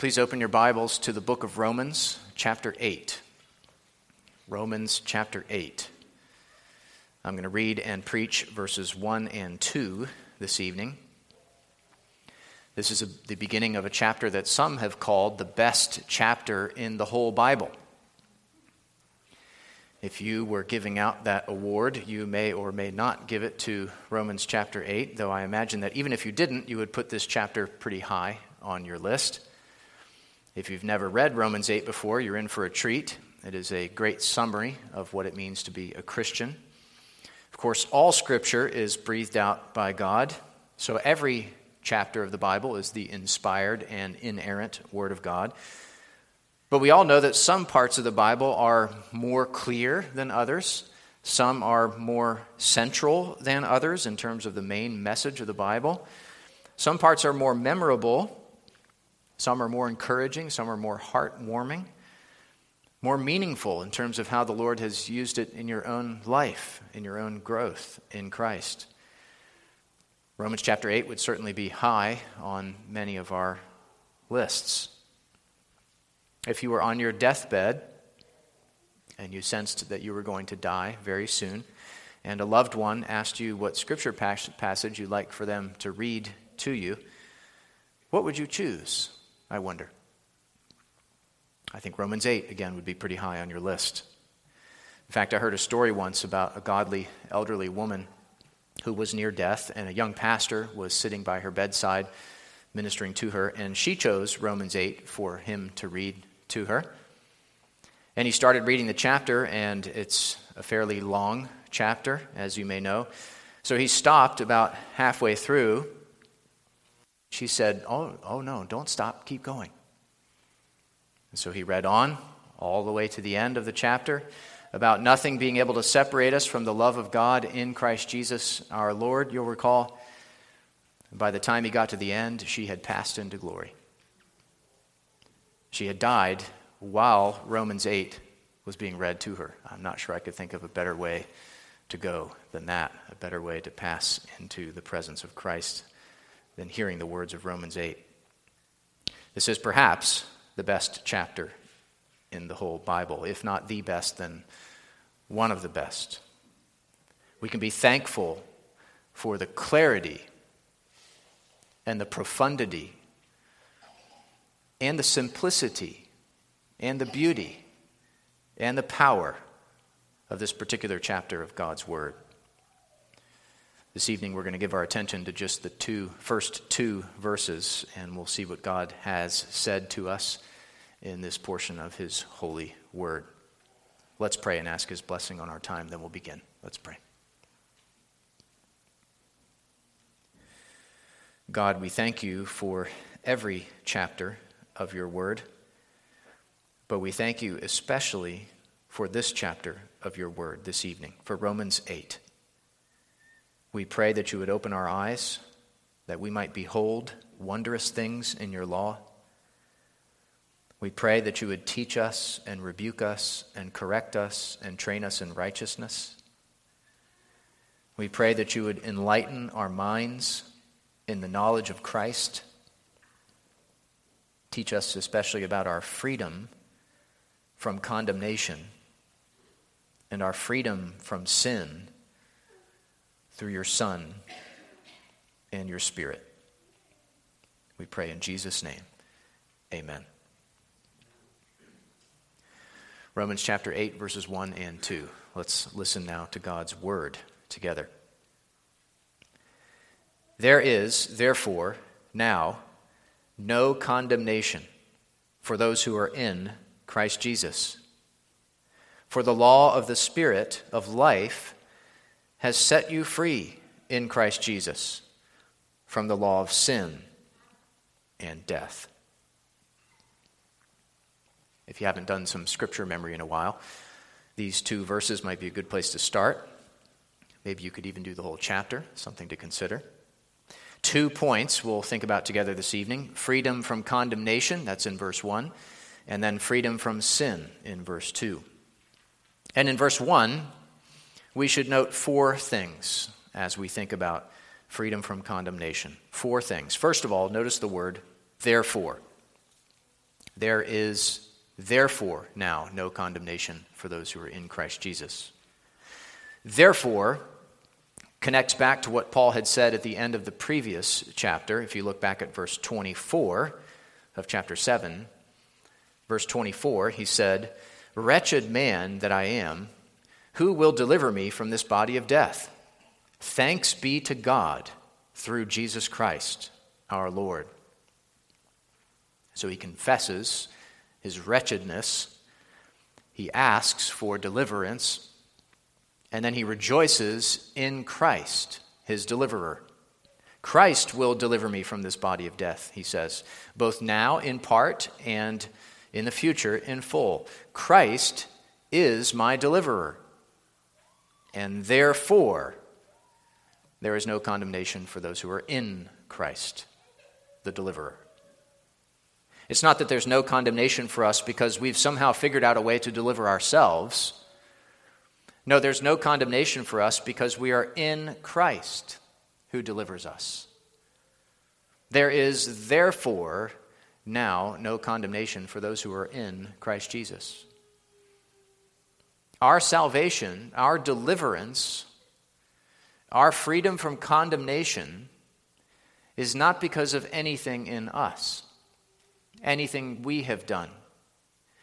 Please open your Bibles to the book of Romans, chapter 8. Romans, chapter 8. I'm going to read and preach verses 1 and 2 this evening. This is a, the beginning of a chapter that some have called the best chapter in the whole Bible. If you were giving out that award, you may or may not give it to Romans chapter 8, though I imagine that even if you didn't, you would put this chapter pretty high on your list. If you've never read Romans 8 before, you're in for a treat. It is a great summary of what it means to be a Christian. Of course, all scripture is breathed out by God, so every chapter of the Bible is the inspired and inerrant Word of God. But we all know that some parts of the Bible are more clear than others. Some are more central than others in terms of the main message of the Bible. Some parts are more memorable some are more encouraging, some are more heartwarming, more meaningful in terms of how the Lord has used it in your own life, in your own growth in Christ. Romans chapter 8 would certainly be high on many of our lists. If you were on your deathbed and you sensed that you were going to die very soon, and a loved one asked you what scripture passage you'd like for them to read to you, what would you choose? I wonder. I think Romans 8, again, would be pretty high on your list. In fact, I heard a story once about a godly elderly woman who was near death, and a young pastor was sitting by her bedside ministering to her, and she chose Romans 8 for him to read to her. And he started reading the chapter, and it's a fairly long chapter, as you may know. So he stopped about halfway through she said, Oh, oh no, don't stop, keep going. And so he read on all the way to the end of the chapter about nothing being able to separate us from the love of God in Christ Jesus our Lord. You'll recall, by the time he got to the end, she had passed into glory. She had died while Romans 8 was being read to her. I'm not sure I could think of a better way to go than that, a better way to pass into the presence of Christ than hearing the words of Romans 8. This is perhaps the best chapter in the whole Bible. If not the best, then one of the best. We can be thankful for the clarity and the profundity and the simplicity and the beauty and the power of this particular chapter of God's Word. This evening, we're going to give our attention to just the two, first two verses, and we'll see what God has said to us in this portion of His holy word. Let's pray and ask His blessing on our time, then we'll begin. Let's pray. God, we thank you for every chapter of your word, but we thank you especially for this chapter of your word this evening, for Romans 8. We pray that you would open our eyes, that we might behold wondrous things in your law. We pray that you would teach us and rebuke us and correct us and train us in righteousness. We pray that you would enlighten our minds in the knowledge of Christ. Teach us especially about our freedom from condemnation and our freedom from sin through your Son and your Spirit. We pray in Jesus' name. Amen. Romans chapter 8, verses 1 and 2. Let's listen now to God's word together. There is, therefore, now no condemnation for those who are in Christ Jesus. For the law of the Spirit of life has set you free in Christ Jesus from the law of sin and death. If you haven't done some scripture memory in a while, these two verses might be a good place to start. Maybe you could even do the whole chapter, something to consider. Two points we'll think about together this evening freedom from condemnation, that's in verse 1, and then freedom from sin in verse 2. And in verse 1, we should note four things as we think about freedom from condemnation. Four things. First of all, notice the word therefore. There is therefore now no condemnation for those who are in Christ Jesus. Therefore, connects back to what Paul had said at the end of the previous chapter. If you look back at verse 24 of chapter 7, verse 24, he said, Wretched man that I am, who will deliver me from this body of death? Thanks be to God through Jesus Christ our Lord. So he confesses his wretchedness, he asks for deliverance, and then he rejoices in Christ, his deliverer. Christ will deliver me from this body of death, he says, both now in part and in the future in full. Christ is my deliverer. And therefore, there is no condemnation for those who are in Christ, the deliverer. It's not that there's no condemnation for us because we've somehow figured out a way to deliver ourselves. No, there's no condemnation for us because we are in Christ who delivers us. There is therefore now no condemnation for those who are in Christ Jesus. Our salvation, our deliverance, our freedom from condemnation is not because of anything in us, anything we have done.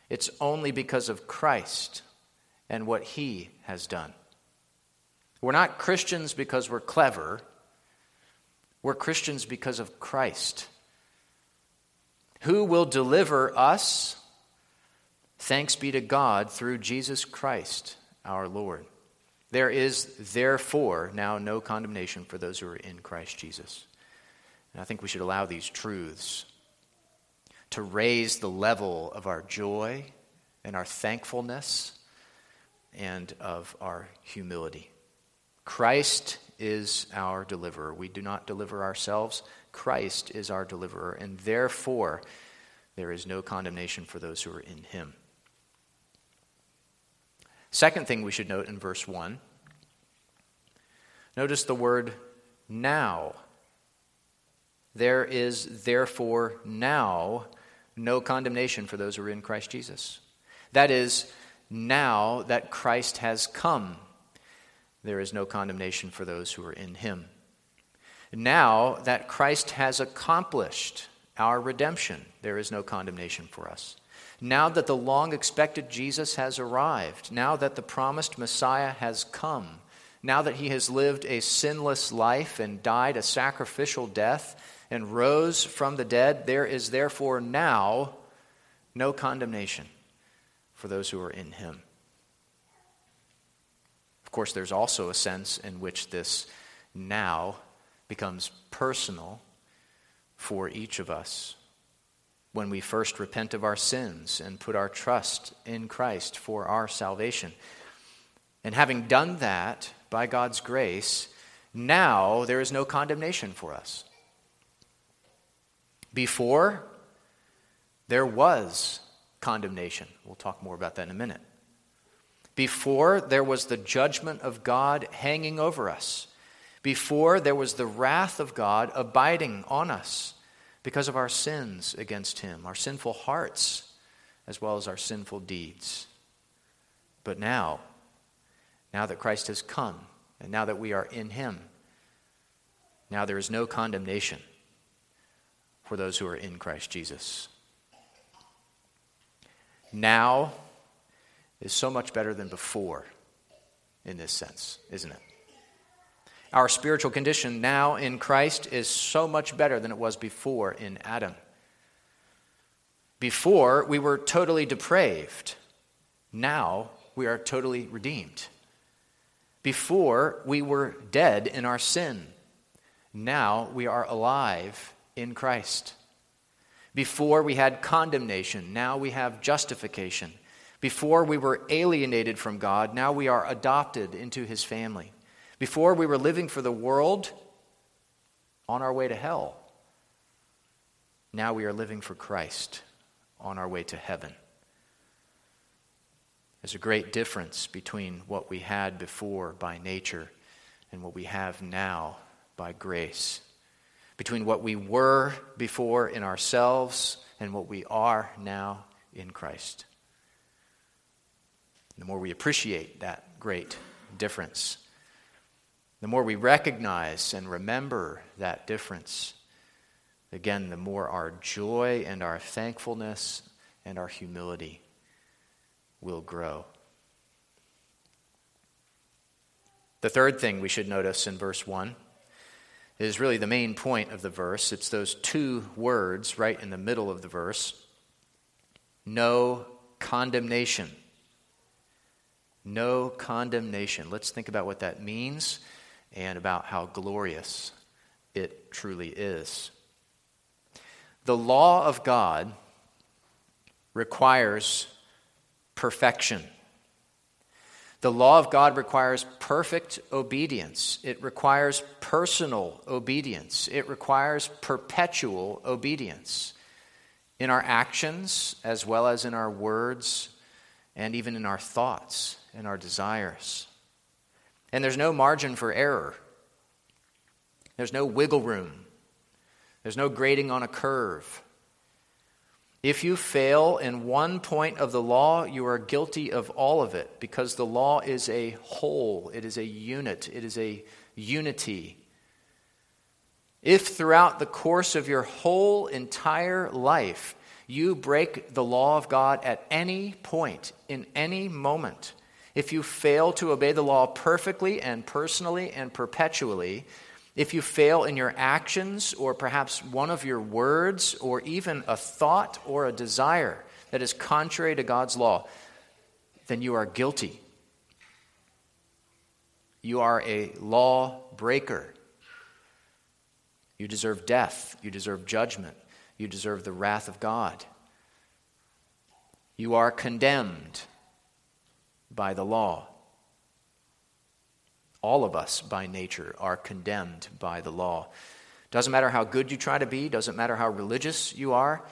It's only because of Christ and what he has done. We're not Christians because we're clever. We're Christians because of Christ. Who will deliver us? Thanks be to God through Jesus Christ our Lord. There is therefore now no condemnation for those who are in Christ Jesus. And I think we should allow these truths to raise the level of our joy and our thankfulness and of our humility. Christ is our deliverer. We do not deliver ourselves. Christ is our deliverer, and therefore there is no condemnation for those who are in him. Second thing we should note in verse 1 notice the word now. There is therefore now no condemnation for those who are in Christ Jesus. That is, now that Christ has come, there is no condemnation for those who are in him. Now that Christ has accomplished our redemption, there is no condemnation for us. Now that the long expected Jesus has arrived, now that the promised Messiah has come, now that he has lived a sinless life and died a sacrificial death and rose from the dead, there is therefore now no condemnation for those who are in him. Of course, there's also a sense in which this now becomes personal for each of us when we first repent of our sins and put our trust in Christ for our salvation. And having done that by God's grace, now there is no condemnation for us. Before, there was condemnation. We'll talk more about that in a minute. Before, there was the judgment of God hanging over us. Before, there was the wrath of God abiding on us because of our sins against Him, our sinful hearts, as well as our sinful deeds. But now, now that Christ has come, and now that we are in Him, now there is no condemnation for those who are in Christ Jesus now is so much better than before in this sense, isn't it? Our spiritual condition now in Christ is so much better than it was before in Adam. Before, we were totally depraved. Now, we are totally redeemed. Before, we were dead in our sin. Now, we are alive in Christ. Before we had condemnation, now we have justification. Before we were alienated from God, now we are adopted into his family. Before we were living for the world, on our way to hell. Now we are living for Christ, on our way to heaven. There's a great difference between what we had before by nature and what we have now by grace between what we were before in ourselves, and what we are now in Christ. The more we appreciate that great difference, the more we recognize and remember that difference, again, the more our joy and our thankfulness and our humility will grow. The third thing we should notice in verse 1 is really the main point of the verse. It's those two words right in the middle of the verse no condemnation. No condemnation. Let's think about what that means and about how glorious it truly is. The law of God requires perfection. The law of God requires perfect obedience. It requires personal obedience. It requires perpetual obedience in our actions as well as in our words and even in our thoughts and our desires. And there's no margin for error, there's no wiggle room, there's no grading on a curve. If you fail in one point of the law, you are guilty of all of it because the law is a whole, it is a unit, it is a unity. If throughout the course of your whole entire life you break the law of God at any point, in any moment, if you fail to obey the law perfectly and personally and perpetually, if you fail in your actions, or perhaps one of your words, or even a thought or a desire that is contrary to God's law, then you are guilty. You are a law breaker. You deserve death. You deserve judgment. You deserve the wrath of God. You are condemned by the law. All of us, by nature, are condemned by the law. Doesn't matter how good you try to be, doesn't matter how religious you are,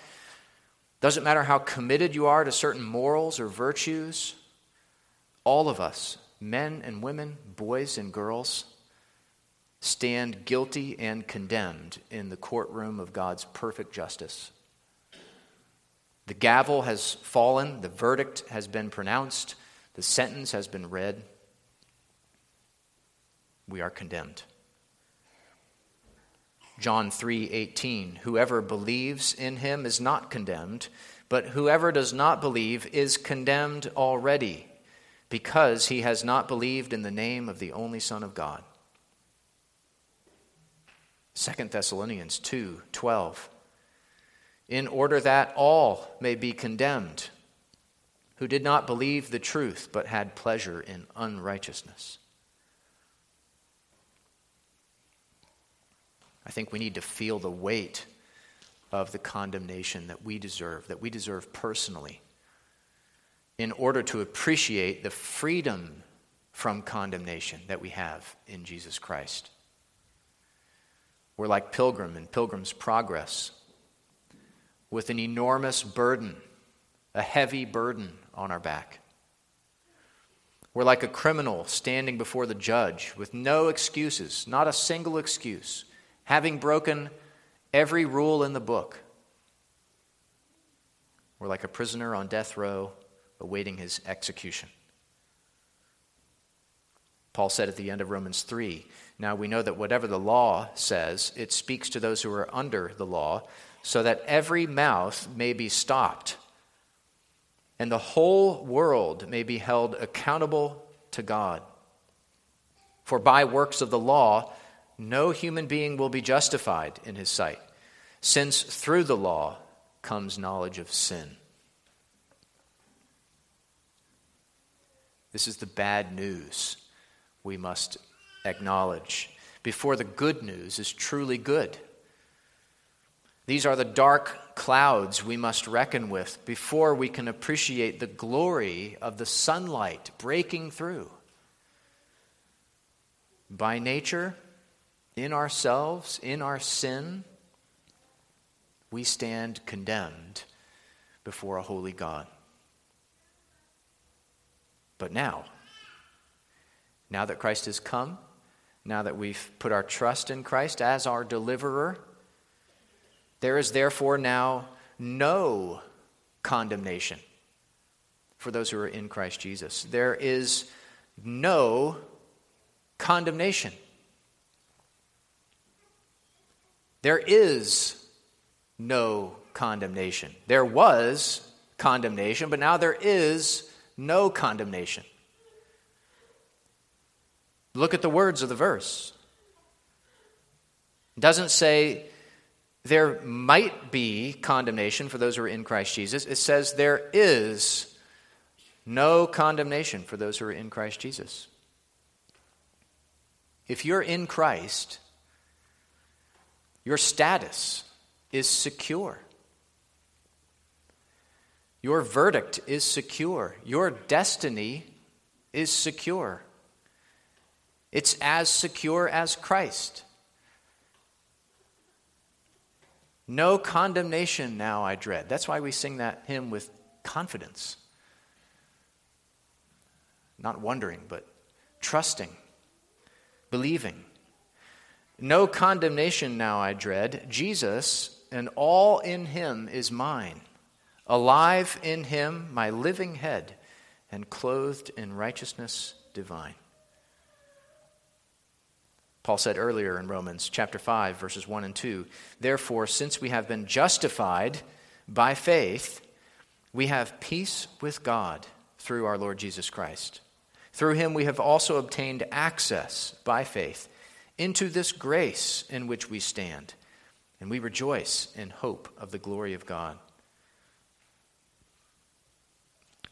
doesn't matter how committed you are to certain morals or virtues. All of us, men and women, boys and girls, stand guilty and condemned in the courtroom of God's perfect justice. The gavel has fallen, the verdict has been pronounced, the sentence has been read we are condemned. John 3:18 Whoever believes in him is not condemned, but whoever does not believe is condemned already, because he has not believed in the name of the only Son of God. 2 Thessalonians 2:12 In order that all may be condemned who did not believe the truth but had pleasure in unrighteousness. I think we need to feel the weight of the condemnation that we deserve, that we deserve personally, in order to appreciate the freedom from condemnation that we have in Jesus Christ. We're like Pilgrim in Pilgrim's Progress, with an enormous burden, a heavy burden on our back. We're like a criminal standing before the judge with no excuses, not a single excuse having broken every rule in the book. We're like a prisoner on death row awaiting his execution. Paul said at the end of Romans 3 Now we know that whatever the law says, it speaks to those who are under the law, so that every mouth may be stopped, and the whole world may be held accountable to God. For by works of the law, no human being will be justified in his sight, since through the law comes knowledge of sin. This is the bad news we must acknowledge before the good news is truly good. These are the dark clouds we must reckon with before we can appreciate the glory of the sunlight breaking through. By nature, in ourselves, in our sin, we stand condemned before a holy God. But now, now that Christ has come, now that we've put our trust in Christ as our deliverer, there is therefore now no condemnation for those who are in Christ Jesus. There is no condemnation. There is no condemnation. There was condemnation, but now there is no condemnation. Look at the words of the verse. It doesn't say there might be condemnation for those who are in Christ Jesus. It says there is no condemnation for those who are in Christ Jesus. If you're in Christ, your status is secure. Your verdict is secure. Your destiny is secure. It's as secure as Christ. No condemnation now I dread. That's why we sing that hymn with confidence. Not wondering, but trusting, believing. No condemnation now I dread. Jesus and all in him is mine. Alive in him, my living head, and clothed in righteousness divine. Paul said earlier in Romans chapter 5, verses 1 and 2 Therefore, since we have been justified by faith, we have peace with God through our Lord Jesus Christ. Through him we have also obtained access by faith into this grace in which we stand, and we rejoice in hope of the glory of God.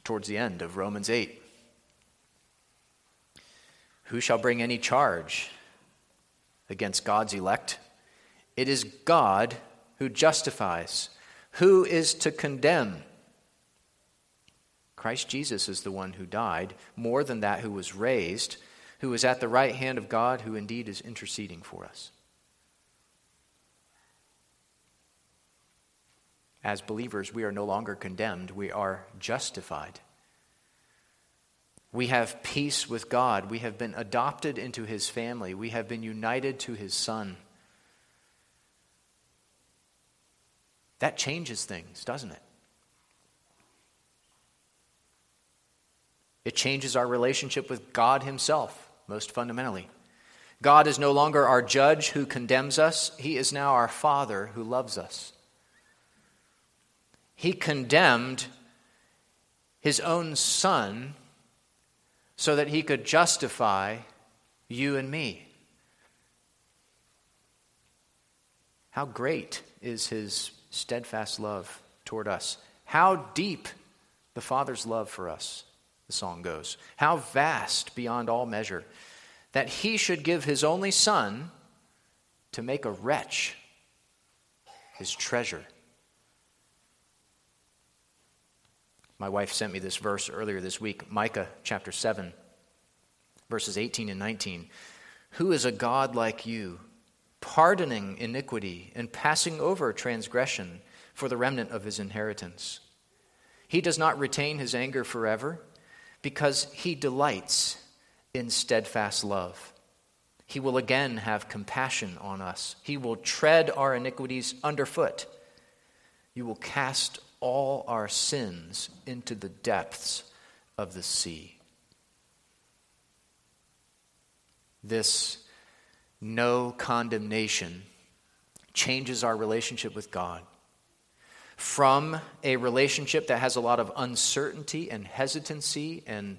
Towards the end of Romans 8, who shall bring any charge? Against God's elect. It is God who justifies. Who is to condemn? Christ Jesus is the one who died, more than that, who was raised, who is at the right hand of God, who indeed is interceding for us. As believers, we are no longer condemned, we are justified. We have peace with God. We have been adopted into his family. We have been united to his son. That changes things, doesn't it? It changes our relationship with God himself, most fundamentally. God is no longer our judge who condemns us, he is now our Father who loves us. He condemned his own Son so that he could justify you and me. How great is his steadfast love toward us? How deep the Father's love for us, the song goes. How vast beyond all measure that he should give his only Son to make a wretch his treasure. My wife sent me this verse earlier this week, Micah chapter 7, verses 18 and 19. Who is a God like you, pardoning iniquity and passing over transgression for the remnant of his inheritance? He does not retain his anger forever because he delights in steadfast love. He will again have compassion on us. He will tread our iniquities underfoot. You will cast all our sins into the depths of the sea. This no condemnation changes our relationship with God from a relationship that has a lot of uncertainty and hesitancy and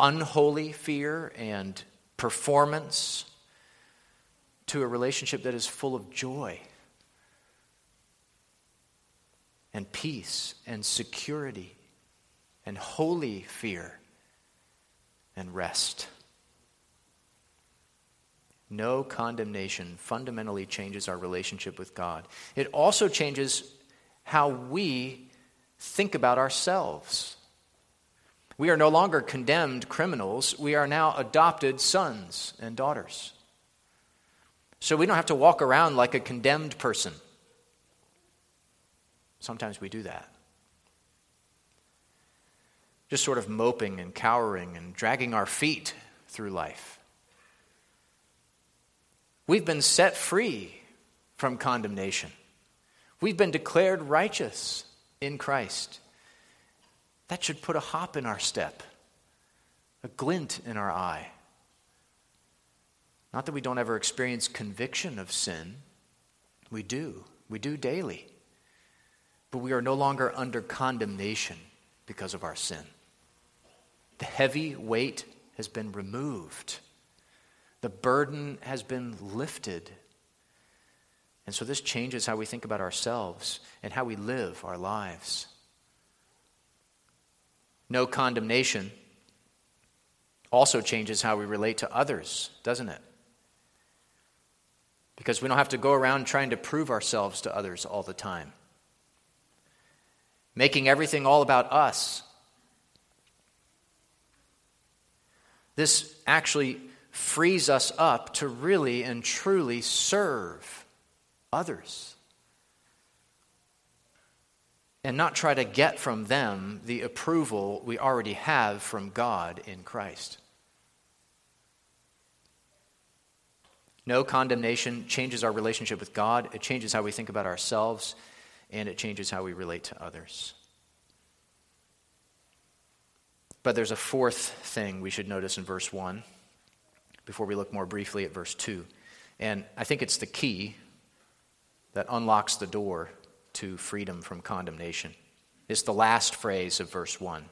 unholy fear and performance to a relationship that is full of joy and peace and security and holy fear and rest. No condemnation fundamentally changes our relationship with God. It also changes how we think about ourselves. We are no longer condemned criminals, we are now adopted sons and daughters. So we don't have to walk around like a condemned person. Sometimes we do that. Just sort of moping and cowering and dragging our feet through life. We've been set free from condemnation. We've been declared righteous in Christ. That should put a hop in our step, a glint in our eye. Not that we don't ever experience conviction of sin, we do. We do daily. But we are no longer under condemnation because of our sin. The heavy weight has been removed, the burden has been lifted. And so this changes how we think about ourselves and how we live our lives. No condemnation also changes how we relate to others, doesn't it? Because we don't have to go around trying to prove ourselves to others all the time, making everything all about us. This actually frees us up to really and truly serve others and not try to get from them the approval we already have from God in Christ. No condemnation changes our relationship with God, it changes how we think about ourselves, and it changes how we relate to others. But there's a fourth thing we should notice in verse 1 before we look more briefly at verse 2. And I think it's the key that unlocks the door to freedom from condemnation. It's the last phrase of verse 1.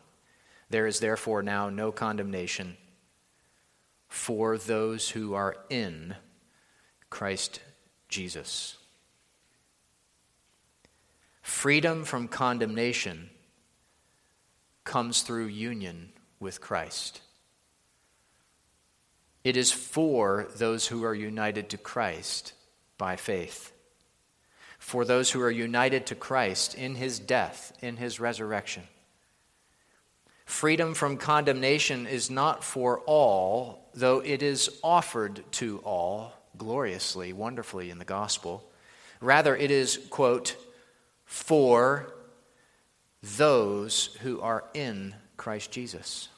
There is therefore now no condemnation for those who are in Christ Jesus. Freedom from condemnation comes through union with Christ. It is for those who are united to Christ by faith. For those who are united to Christ in his death, in his resurrection. Freedom from condemnation is not for all, though it is offered to all gloriously, wonderfully in the gospel. Rather, it is, quote, for those who are in Christ Jesus.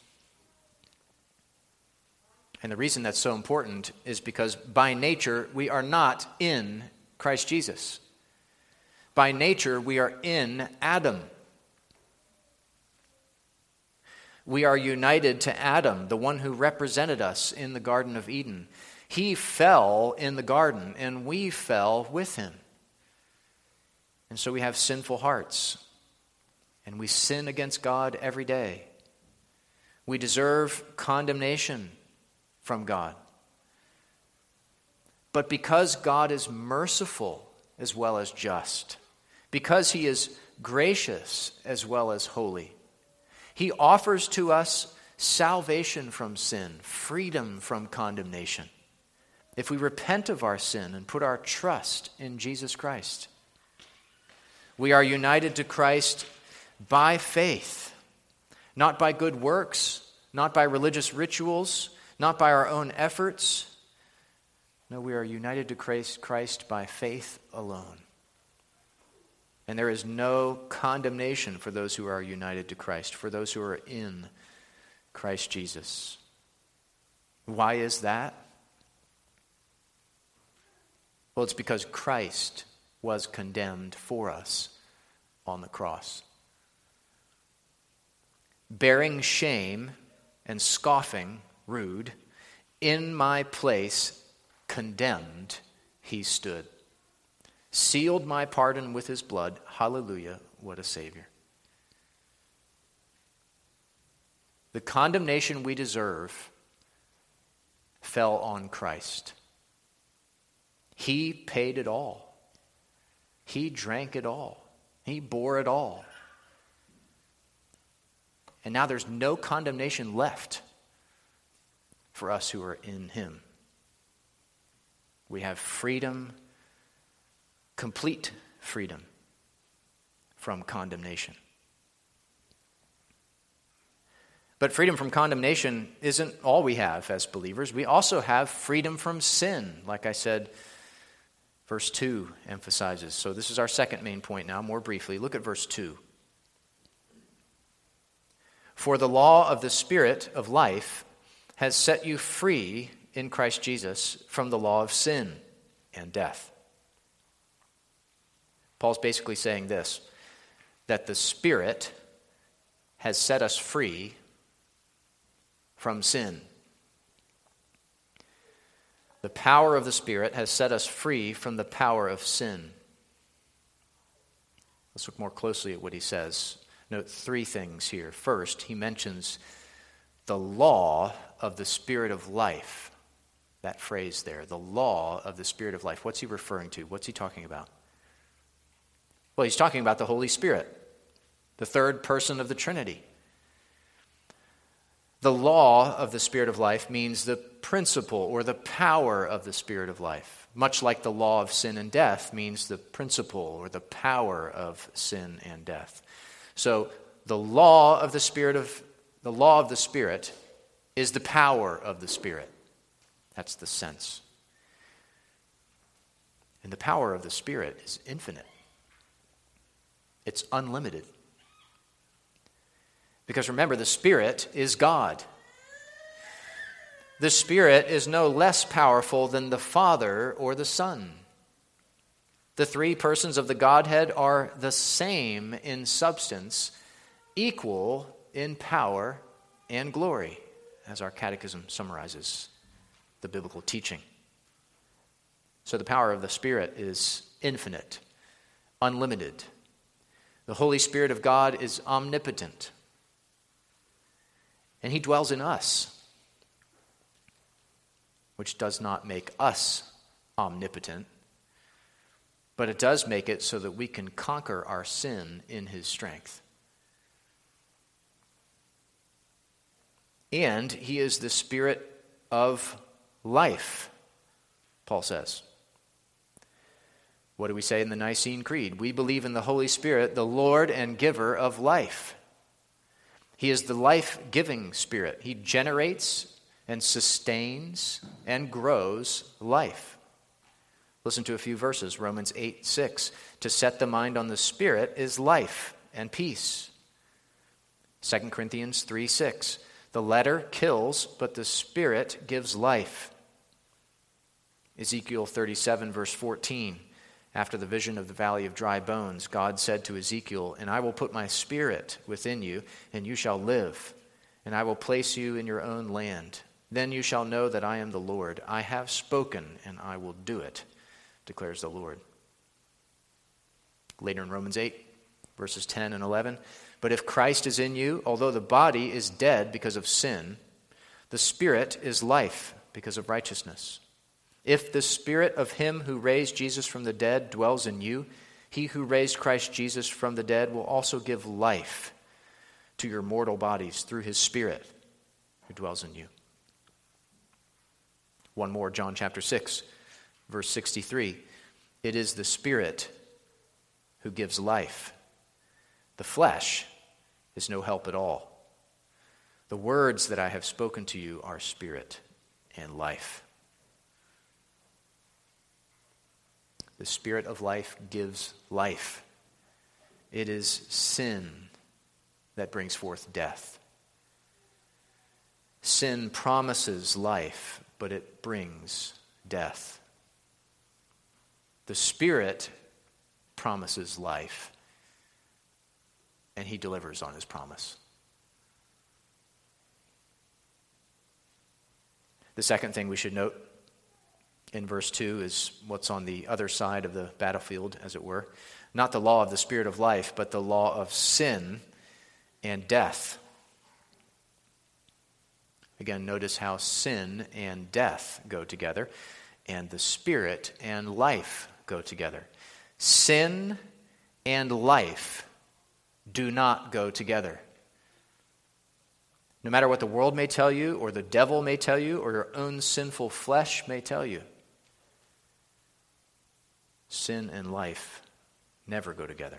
And the reason that's so important is because by nature we are not in Christ Jesus. By nature we are in Adam. We are united to Adam, the one who represented us in the Garden of Eden. He fell in the garden, and we fell with him. And so we have sinful hearts and we sin against God every day. We deserve condemnation from God. But because God is merciful as well as just, because He is gracious as well as holy, He offers to us salvation from sin, freedom from condemnation. If we repent of our sin and put our trust in Jesus Christ, we are united to Christ by faith, not by good works, not by religious rituals, not by our own efforts. No, we are united to Christ, by faith alone. And there is no condemnation for those who are united to Christ, for those who are in Christ Jesus. Why is that? Well, it's because Christ was condemned for us on the cross bearing shame and scoffing, rude, in my place, condemned, he stood. Sealed my pardon with his blood. Hallelujah, what a Savior. The condemnation we deserve fell on Christ. He paid it all, He drank it all, He bore it all. And now there's no condemnation left for us who are in Him. We have freedom, complete freedom from condemnation. But freedom from condemnation isn't all we have as believers. We also have freedom from sin, like I said, verse 2 emphasizes. So this is our second main point now, more briefly. Look at verse 2. For the law of the Spirit of life has set you free in Christ Jesus from the law of sin and death. Paul's basically saying this that the Spirit has set us free from sin. The power of the Spirit has set us free from the power of sin. Let's look more closely at what he says. Note three things here. First, he mentions the law of the Spirit of life. That phrase there, the law of the Spirit of life. What's he referring to? What's he talking about? Well, he's talking about the Holy Spirit, the third person of the Trinity. The law of the Spirit of life means the principle or the power of the Spirit of life, much like the law of sin and death means the principle or the power of sin and death. So, the law of the Spirit of the law of the Spirit is the power of the Spirit. That's the sense. And the power of the Spirit is infinite. It's unlimited. Because remember, the Spirit is God. The Spirit is no less powerful than the Father or the Son. The three persons of the Godhead are the same in substance, equal in power and glory, as our catechism summarizes the biblical teaching. So the power of the Spirit is infinite, unlimited. The Holy Spirit of God is omnipotent and he dwells in us, which does not make us omnipotent, but it does make it so that we can conquer our sin in his strength. And he is the spirit of life, Paul says. What do we say in the Nicene Creed? We believe in the Holy Spirit, the Lord and giver of life. He is the life giving spirit. He generates and sustains and grows life. Listen to a few verses Romans 8 6. To set the mind on the Spirit is life and peace. 2 Corinthians 3 6. The letter kills, but the Spirit gives life. Ezekiel 37, verse 14. After the vision of the valley of dry bones, God said to Ezekiel, And I will put my spirit within you, and you shall live, and I will place you in your own land. Then you shall know that I am the Lord. I have spoken, and I will do it, declares the Lord. Later in Romans 8, verses 10 and 11. But if Christ is in you, although the body is dead because of sin, the spirit is life because of righteousness. If the spirit of him who raised Jesus from the dead dwells in you, he who raised Christ Jesus from the dead will also give life to your mortal bodies through his spirit who dwells in you. One more, John chapter 6, verse 63. It is the spirit who gives life. The flesh is no help at all. The words that I have spoken to you are spirit and life. The Spirit of life gives life. It is sin that brings forth death. Sin promises life, but it brings death. The Spirit promises life, and He delivers on His promise. The second thing we should note in verse 2 is what's on the other side of the battlefield, as it were. Not the law of the Spirit of life, but the law of sin and death. Again, notice how sin and death go together, and the Spirit and life go together. Sin and life do not go together. No matter what the world may tell you, or the devil may tell you, or your own sinful flesh may tell you sin and life never go together.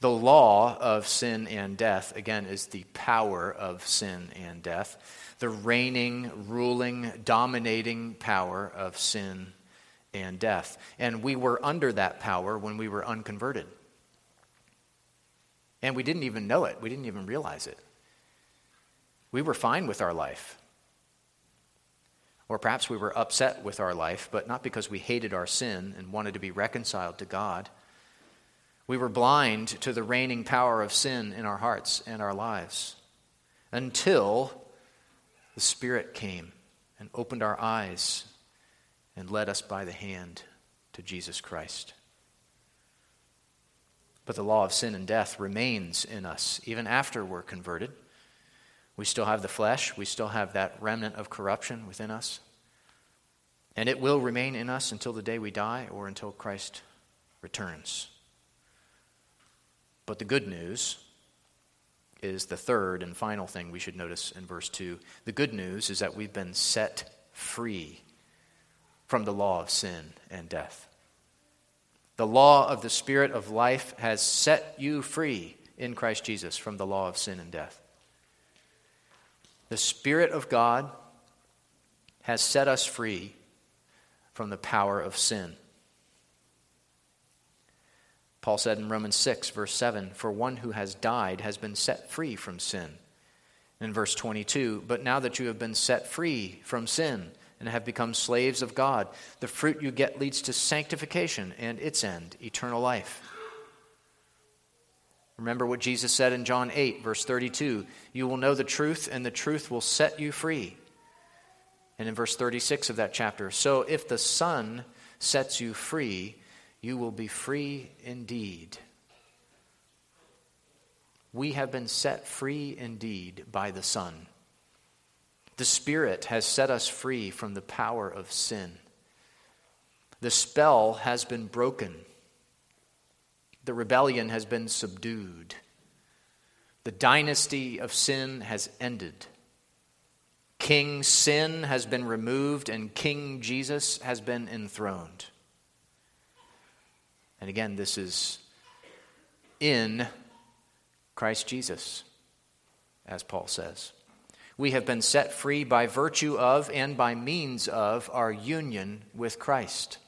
The law of sin and death, again, is the power of sin and death, the reigning, ruling, dominating power of sin and death. And we were under that power when we were unconverted. And we didn't even know it, we didn't even realize it. We were fine with our life. Or perhaps we were upset with our life, but not because we hated our sin and wanted to be reconciled to God. We were blind to the reigning power of sin in our hearts and our lives until the Spirit came and opened our eyes and led us by the hand to Jesus Christ. But the law of sin and death remains in us even after we're converted. We still have the flesh, we still have that remnant of corruption within us. And it will remain in us until the day we die or until Christ returns. But the good news is the third and final thing we should notice in verse 2. The good news is that we've been set free from the law of sin and death. The law of the Spirit of life has set you free in Christ Jesus from the law of sin and death. The Spirit of God has set us free from the power of sin. Paul said in Romans 6, verse 7 For one who has died has been set free from sin. In verse 22, but now that you have been set free from sin and have become slaves of God, the fruit you get leads to sanctification and its end, eternal life. Remember what Jesus said in John 8, verse 32 You will know the truth, and the truth will set you free. And in verse 36 of that chapter, so if the Son sets you free, you will be free indeed. We have been set free indeed by the Son. The Spirit has set us free from the power of sin. The spell has been broken. The rebellion has been subdued. The dynasty of sin has ended. King Sin has been removed and King Jesus has been enthroned. And again, this is in Christ Jesus, as Paul says. We have been set free by virtue of and by means of our union with Christ.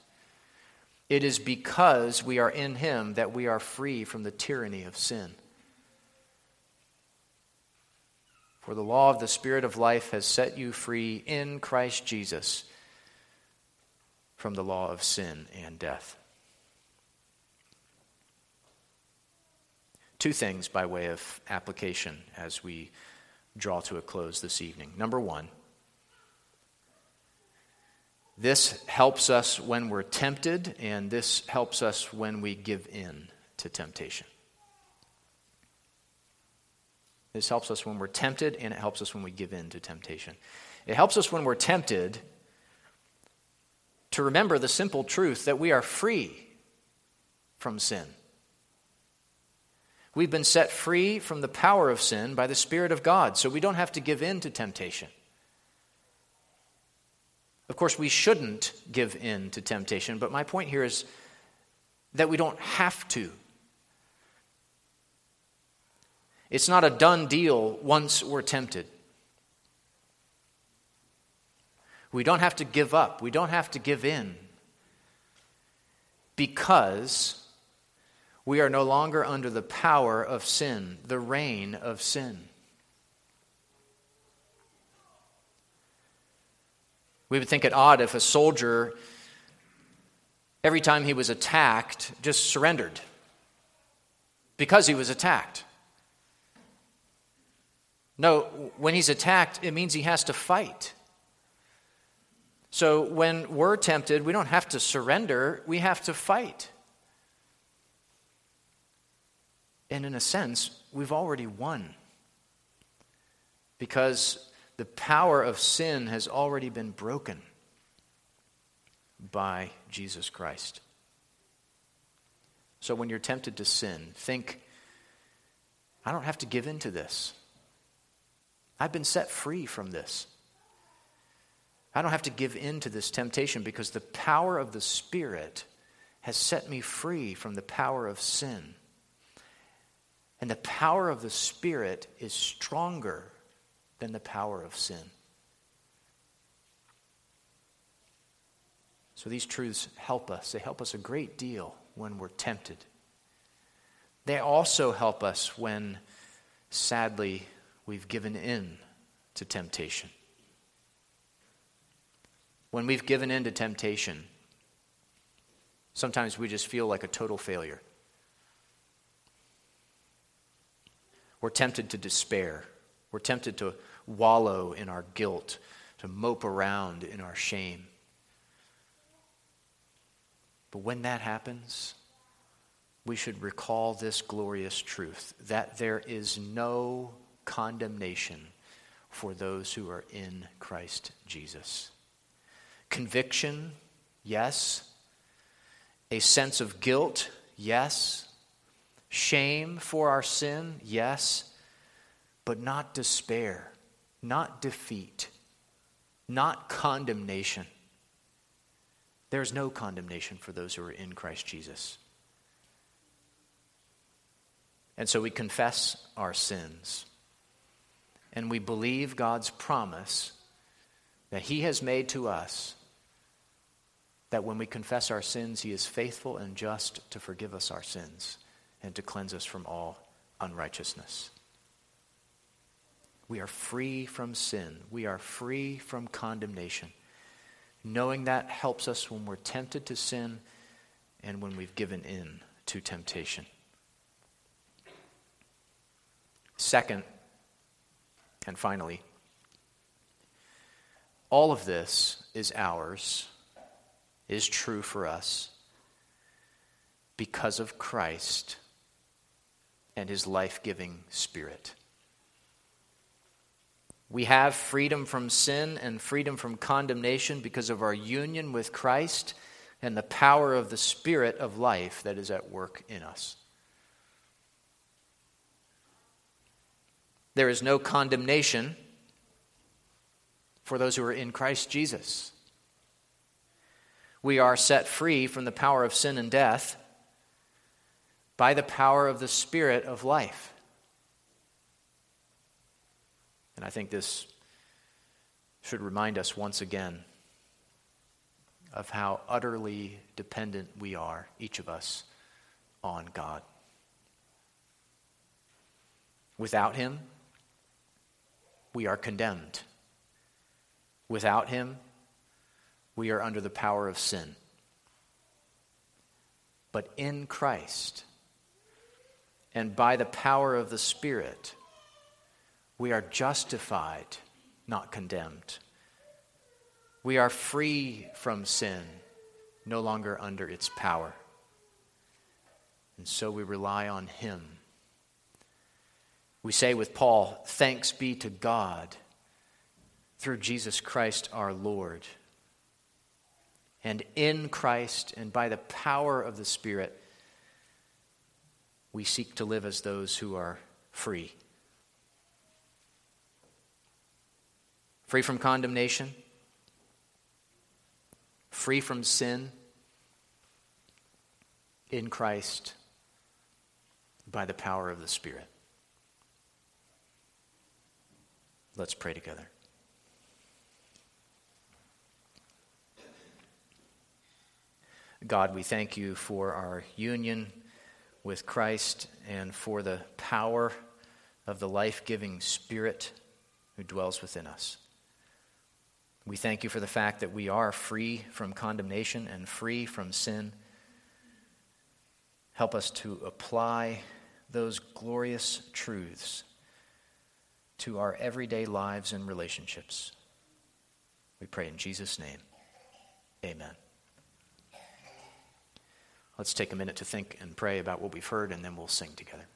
It is because we are in Him that we are free from the tyranny of sin. For the law of the Spirit of life has set you free in Christ Jesus from the law of sin and death. Two things by way of application as we draw to a close this evening. Number one, this helps us when we're tempted, and this helps us when we give in to temptation. This helps us when we're tempted, and it helps us when we give in to temptation. It helps us when we're tempted to remember the simple truth that we are free from sin. We've been set free from the power of sin by the Spirit of God, so we don't have to give in to temptation. Of course, we shouldn't give in to temptation, but my point here is that we don't have to. It's not a done deal once we're tempted. We don't have to give up. We don't have to give in. Because we are no longer under the power of sin, the reign of sin. We would think it odd if a soldier, every time he was attacked, just surrendered because he was attacked. No, when he's attacked, it means he has to fight. So when we're tempted, we don't have to surrender, we have to fight. And in a sense, we've already won. Because the power of sin has already been broken by Jesus Christ. So when you're tempted to sin, think, I don't have to give in to this. I've been set free from this. I don't have to give in to this temptation because the power of the Spirit has set me free from the power of sin. And the power of the Spirit is stronger than the power of sin. So these truths help us. They help us a great deal when we're tempted. They also help us when, sadly, we've given in to temptation. when we've given in to temptation, sometimes we just feel like a total failure. We're tempted to despair. We're tempted to wallow in our guilt, to mope around in our shame. But when that happens, we should recall this glorious truth that there is no condemnation for those who are in Christ Jesus. Conviction, yes. A sense of guilt, yes. Shame for our sin, yes. But not despair, not defeat, not condemnation. There's no condemnation for those who are in Christ Jesus. And so we confess our sins. And we believe God's promise that He has made to us that when we confess our sins, He is faithful and just to forgive us our sins and to cleanse us from all unrighteousness. We are free from sin, we are free from condemnation. Knowing that helps us when we're tempted to sin and when we've given in to temptation. Second, and finally, all of this is ours, is true for us because of Christ and his life giving spirit. We have freedom from sin and freedom from condemnation because of our union with Christ and the power of the Spirit of life that is at work in us. There is no condemnation for those who are in Christ Jesus. We are set free from the power of sin and death by the power of the Spirit of life. And I think this should remind us once again of how utterly dependent we are, each of us, on God. Without Him, we are condemned. Without Him, we are under the power of sin. But in Christ, and by the power of the Spirit, we are justified, not condemned. We are free from sin, no longer under its power. And so we rely on Him. We say with Paul, Thanks be to God through Jesus Christ our Lord. And in Christ and by the power of the Spirit, we seek to live as those who are free. Free from condemnation, free from sin in Christ by the power of the Spirit. Let's pray together. God, we thank you for our union with Christ and for the power of the life giving Spirit who dwells within us. We thank you for the fact that we are free from condemnation and free from sin. Help us to apply those glorious truths to our everyday lives and relationships. We pray in Jesus' name. Amen. Let's take a minute to think and pray about what we've heard, and then we'll sing together.